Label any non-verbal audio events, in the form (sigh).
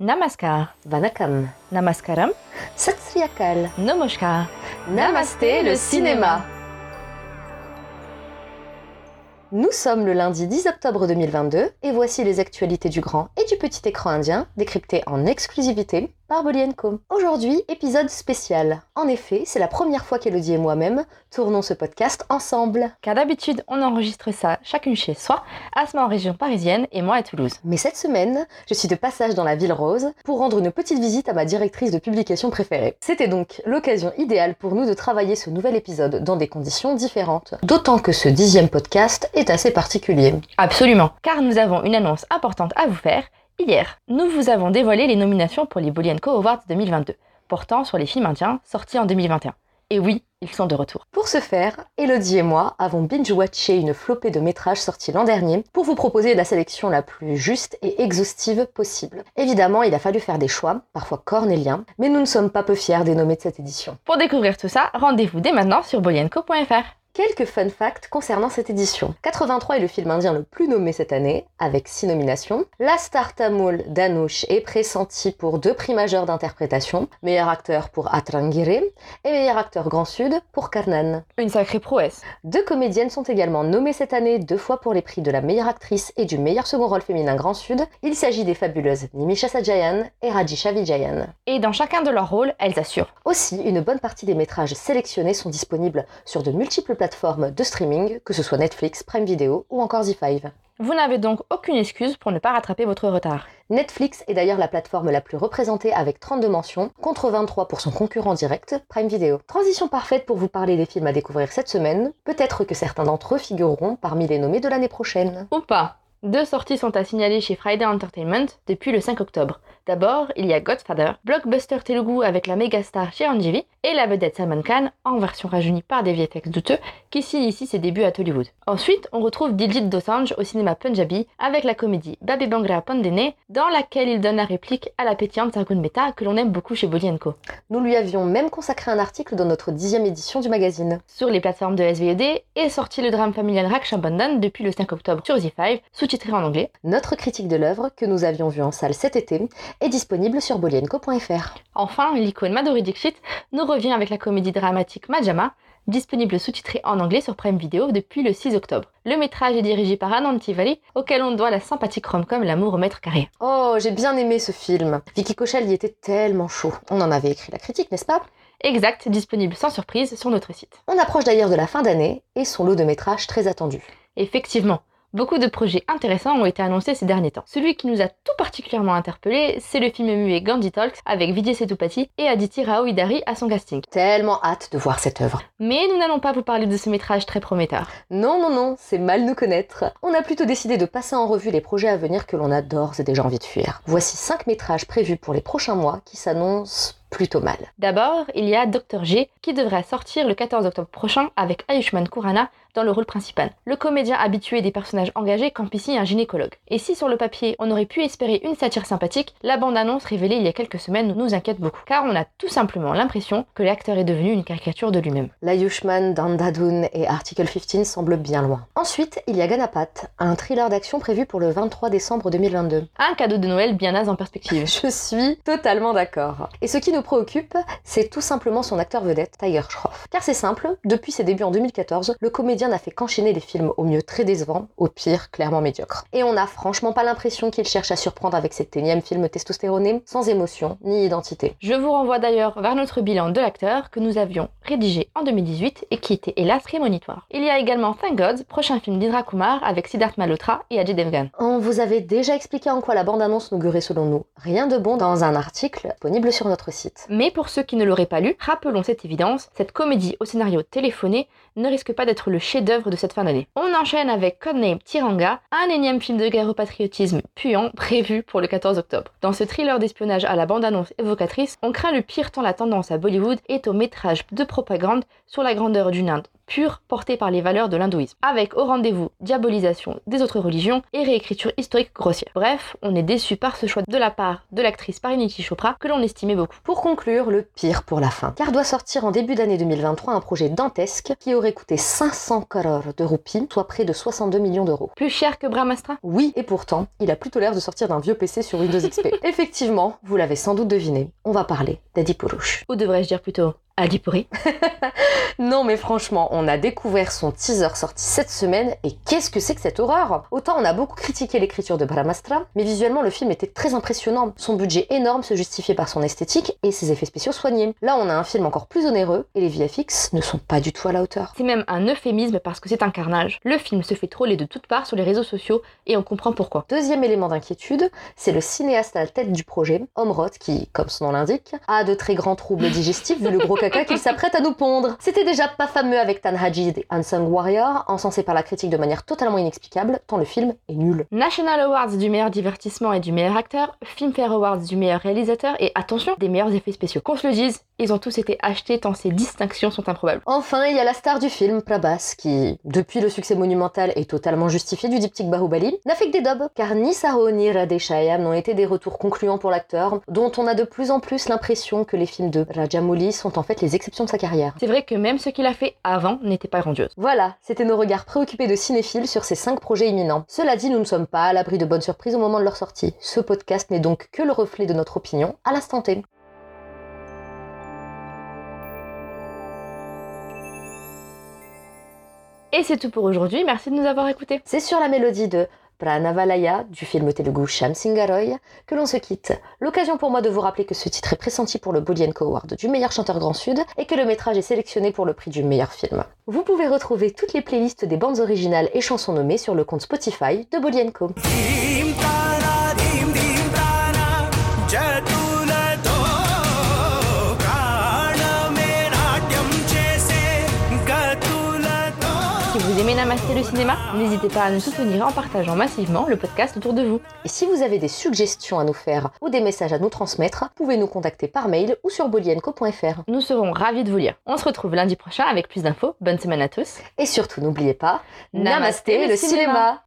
Namaskar, Vanakam, Namaskaram, Satsriyakal, Namaskar. Namasté le cinéma. Nous sommes le lundi 10 octobre 2022 et voici les actualités du grand et du petit écran indien décryptées en exclusivité Aujourd'hui, épisode spécial. En effet, c'est la première fois qu'Elodie et moi-même tournons ce podcast ensemble. Car d'habitude, on enregistre ça chacune chez soi, Asma en région parisienne et moi à Toulouse. Mais cette semaine, je suis de passage dans la ville rose pour rendre une petite visite à ma directrice de publication préférée. C'était donc l'occasion idéale pour nous de travailler ce nouvel épisode dans des conditions différentes. D'autant que ce dixième podcast est assez particulier. Absolument, car nous avons une annonce importante à vous faire. Hier, nous vous avons dévoilé les nominations pour les Bolly Co Awards 2022, portant sur les films indiens sortis en 2021. Et oui, ils sont de retour. Pour ce faire, Elodie et moi avons binge-watché une flopée de métrages sortis l'an dernier pour vous proposer la sélection la plus juste et exhaustive possible. Évidemment, il a fallu faire des choix, parfois cornéliens, mais nous ne sommes pas peu fiers des nommés de cette édition. Pour découvrir tout ça, rendez-vous dès maintenant sur bolyenco.fr. Quelques fun facts concernant cette édition. 83 est le film indien le plus nommé cette année, avec 6 nominations. La star tamoul d'Anush est pressentie pour deux prix majeurs d'interprétation, meilleur acteur pour Atrangire et meilleur acteur Grand Sud pour Karnan. Une sacrée prouesse. Deux comédiennes sont également nommées cette année deux fois pour les prix de la meilleure actrice et du meilleur second rôle féminin Grand Sud. Il s'agit des fabuleuses Nimisha Sajayan et Rajisha Vijayan. Et dans chacun de leurs rôles, elles assurent. Aussi, une bonne partie des métrages sélectionnés sont disponibles sur de multiples plateformes de streaming, que ce soit Netflix, Prime Video ou encore Z5. Vous n'avez donc aucune excuse pour ne pas rattraper votre retard. Netflix est d'ailleurs la plateforme la plus représentée avec 32 mentions, contre 23 pour son concurrent direct, Prime Video. Transition parfaite pour vous parler des films à découvrir cette semaine, peut-être que certains d'entre eux figureront parmi les nommés de l'année prochaine. Ou pas. Deux sorties sont à signaler chez Friday Entertainment depuis le 5 octobre. D'abord, il y a Godfather, blockbuster telugu avec la méga star Chiranjeevi et la vedette Salman Khan, en version rajeunie par des VFX douteux, qui signe ici ses débuts à Tollywood. Ensuite, on retrouve Diljit Dosanjh au cinéma punjabi avec la comédie Babi Bangra Pandene, dans laquelle il donne la réplique à la pétillante Sargun Mehta que l'on aime beaucoup chez Bolly Co. Nous lui avions même consacré un article dans notre dixième édition du magazine. Sur les plateformes de SVOD est sorti le drame familial Rakshabandhan depuis le 5 octobre sur Z5, sous-titré en anglais. Notre critique de l'œuvre, que nous avions vue en salle cet été, est disponible sur bolienco.fr. Enfin, l'icône Madhuri Dixit nous revient avec la comédie dramatique Majama, disponible sous-titrée en anglais sur Prime Video depuis le 6 octobre. Le métrage est dirigé par Anand Tiwari, auquel on doit la sympathique rom-com L'amour au mètre carré. Oh, j'ai bien aimé ce film. Vicky Cochel y était tellement chaud. On en avait écrit la critique, n'est-ce pas? Exact, disponible sans surprise sur notre site. On approche d'ailleurs de la fin d'année et son lot de métrages très attendu. Effectivement, Beaucoup de projets intéressants ont été annoncés ces derniers temps. Celui qui nous a tout particulièrement interpellé, c'est le film muet Gandhi Talks avec Vijay Sethupathi et Aditi Rao Hidari à son casting. Tellement hâte de voir cette œuvre. Mais nous n'allons pas vous parler de ce métrage très prometteur. Non, non, non, c'est mal nous connaître. On a plutôt décidé de passer en revue les projets à venir que l'on a d'ores et déjà envie de fuir. Voici 5 métrages prévus pour les prochains mois qui s'annoncent plutôt mal. D'abord, il y a Dr G qui devrait sortir le 14 octobre prochain avec Ayushmann Khurrana dans le rôle principal. Le comédien habitué des personnages engagés campe ici un gynécologue. Et si sur le papier on aurait pu espérer une satire sympathique, la bande-annonce révélée il y a quelques semaines nous inquiète beaucoup. Car on a tout simplement l'impression que l'acteur est devenu une caricature de lui-même. L'Ayushman, Dandadun et Article 15 semblent bien loin. Ensuite, il y a Ganapat, un thriller d'action prévu pour le 23 décembre 2022. Un cadeau de Noël bien naze en perspective. (laughs) Je suis totalement d'accord. Et ce qui nous préoccupe, c'est tout simplement son acteur vedette, Tiger Shroff. Car c'est simple, depuis ses débuts en 2014, le comédien n'a fait qu'enchaîner les films au mieux très décevants, au pire clairement médiocres. Et on n'a franchement pas l'impression qu'il cherche à surprendre avec cet énième film testostéroné, sans émotion ni identité. Je vous renvoie d'ailleurs vers notre bilan de l'acteur que nous avions rédigé en 2018 et qui était hélas prémonitoire. Il y a également Thank God, prochain film d'Indra Kumar avec Siddharth Malhotra et Ajay Devgan. On vous avait déjà expliqué en quoi la bande-annonce n'augurait selon nous rien de bon dans un article disponible sur notre site. Mais pour ceux qui ne l'auraient pas lu, rappelons cette évidence, cette comédie au scénario téléphoné ne risque pas d'être le chef-d'œuvre de cette fin d'année. On enchaîne avec Codename Tiranga, un énième film de guerre au patriotisme puant prévu pour le 14 octobre. Dans ce thriller d'espionnage à la bande-annonce évocatrice, on craint le pire tant la tendance à Bollywood est au métrage de propagande sur la grandeur d'une Inde pure portée par les valeurs de l'hindouisme, avec au rendez-vous diabolisation des autres religions et réécriture historique grossière. Bref, on est déçu par ce choix de la part de l'actrice Pariniti Chopra que l'on estimait beaucoup. Pour conclure, le pire pour la fin. Car doit sortir en début d'année 2023 un projet dantesque qui aurait coûté 500 crores de roupies, soit près de 62 millions d'euros. Plus cher que Brahmastra Oui, et pourtant, il a plutôt l'air de sortir d'un vieux PC sur Windows XP. (laughs) Effectivement, vous l'avez sans doute deviné, on va parler d'Adipurush. Ou devrais-je dire plutôt Adipuri (laughs) Non mais franchement, on a découvert son teaser sorti cette semaine et qu'est-ce que c'est que cette horreur? Autant on a beaucoup critiqué l'écriture de Brahmastra, mais visuellement le film était très impressionnant. Son budget énorme se justifiait par son esthétique et ses effets spéciaux soignés. Là on a un film encore plus onéreux et les VFX ne sont pas du tout à la hauteur. C'est même un euphémisme parce que c'est un carnage. Le film se fait troller de toutes parts sur les réseaux sociaux et on comprend pourquoi. Deuxième élément d'inquiétude, c'est le cinéaste à la tête du projet, Omroth, qui, comme son nom l'indique, a de très grands troubles digestifs vu le gros caca (laughs) qu'il s'apprête à nous pondre. C'était déjà pas fameux avec Tan Hajid et Unsung Warrior, encensé par la critique de manière totalement inexplicable, tant le film est nul. National Awards du meilleur divertissement et du meilleur acteur, Filmfare Awards du meilleur réalisateur et attention, des meilleurs effets spéciaux. Qu'on se le dise, ils ont tous été achetés tant ces distinctions sont improbables. Enfin, il y a la star du film, Prabhas, qui, depuis le succès monumental et totalement justifié du diptyque Bahubali, n'a fait que des dobs, car ni Saho ni Radeshayam n'ont été des retours concluants pour l'acteur, dont on a de plus en plus l'impression que les films de Rajamouli sont en fait les exceptions de sa carrière. C'est vrai que même ce qu'il a fait avant n'était pas grandiose. Voilà, c'était nos regards préoccupés de cinéphiles sur ces 5 projets imminents. Cela dit, nous ne sommes pas à l'abri de bonnes surprises au moment de leur sortie. Ce podcast n'est donc que le reflet de notre opinion à l'instant T. Et c'est tout pour aujourd'hui, merci de nous avoir écoutés. C'est sur la mélodie de Pranavalaya du film telugu Shamsingaroy que l'on se quitte. L'occasion pour moi de vous rappeler que ce titre est pressenti pour le Bodienko Award du meilleur chanteur Grand Sud et que le métrage est sélectionné pour le prix du meilleur film. Vous pouvez retrouver toutes les playlists des bandes originales et chansons nommées sur le compte Spotify de Bodienko. Namasté le cinéma, n'hésitez pas à nous soutenir en partageant massivement le podcast autour de vous. Et si vous avez des suggestions à nous faire ou des messages à nous transmettre, pouvez nous contacter par mail ou sur bolienco.fr. Nous serons ravis de vous lire. On se retrouve lundi prochain avec plus d'infos. Bonne semaine à tous. Et surtout, n'oubliez pas, Namasté, le cinéma.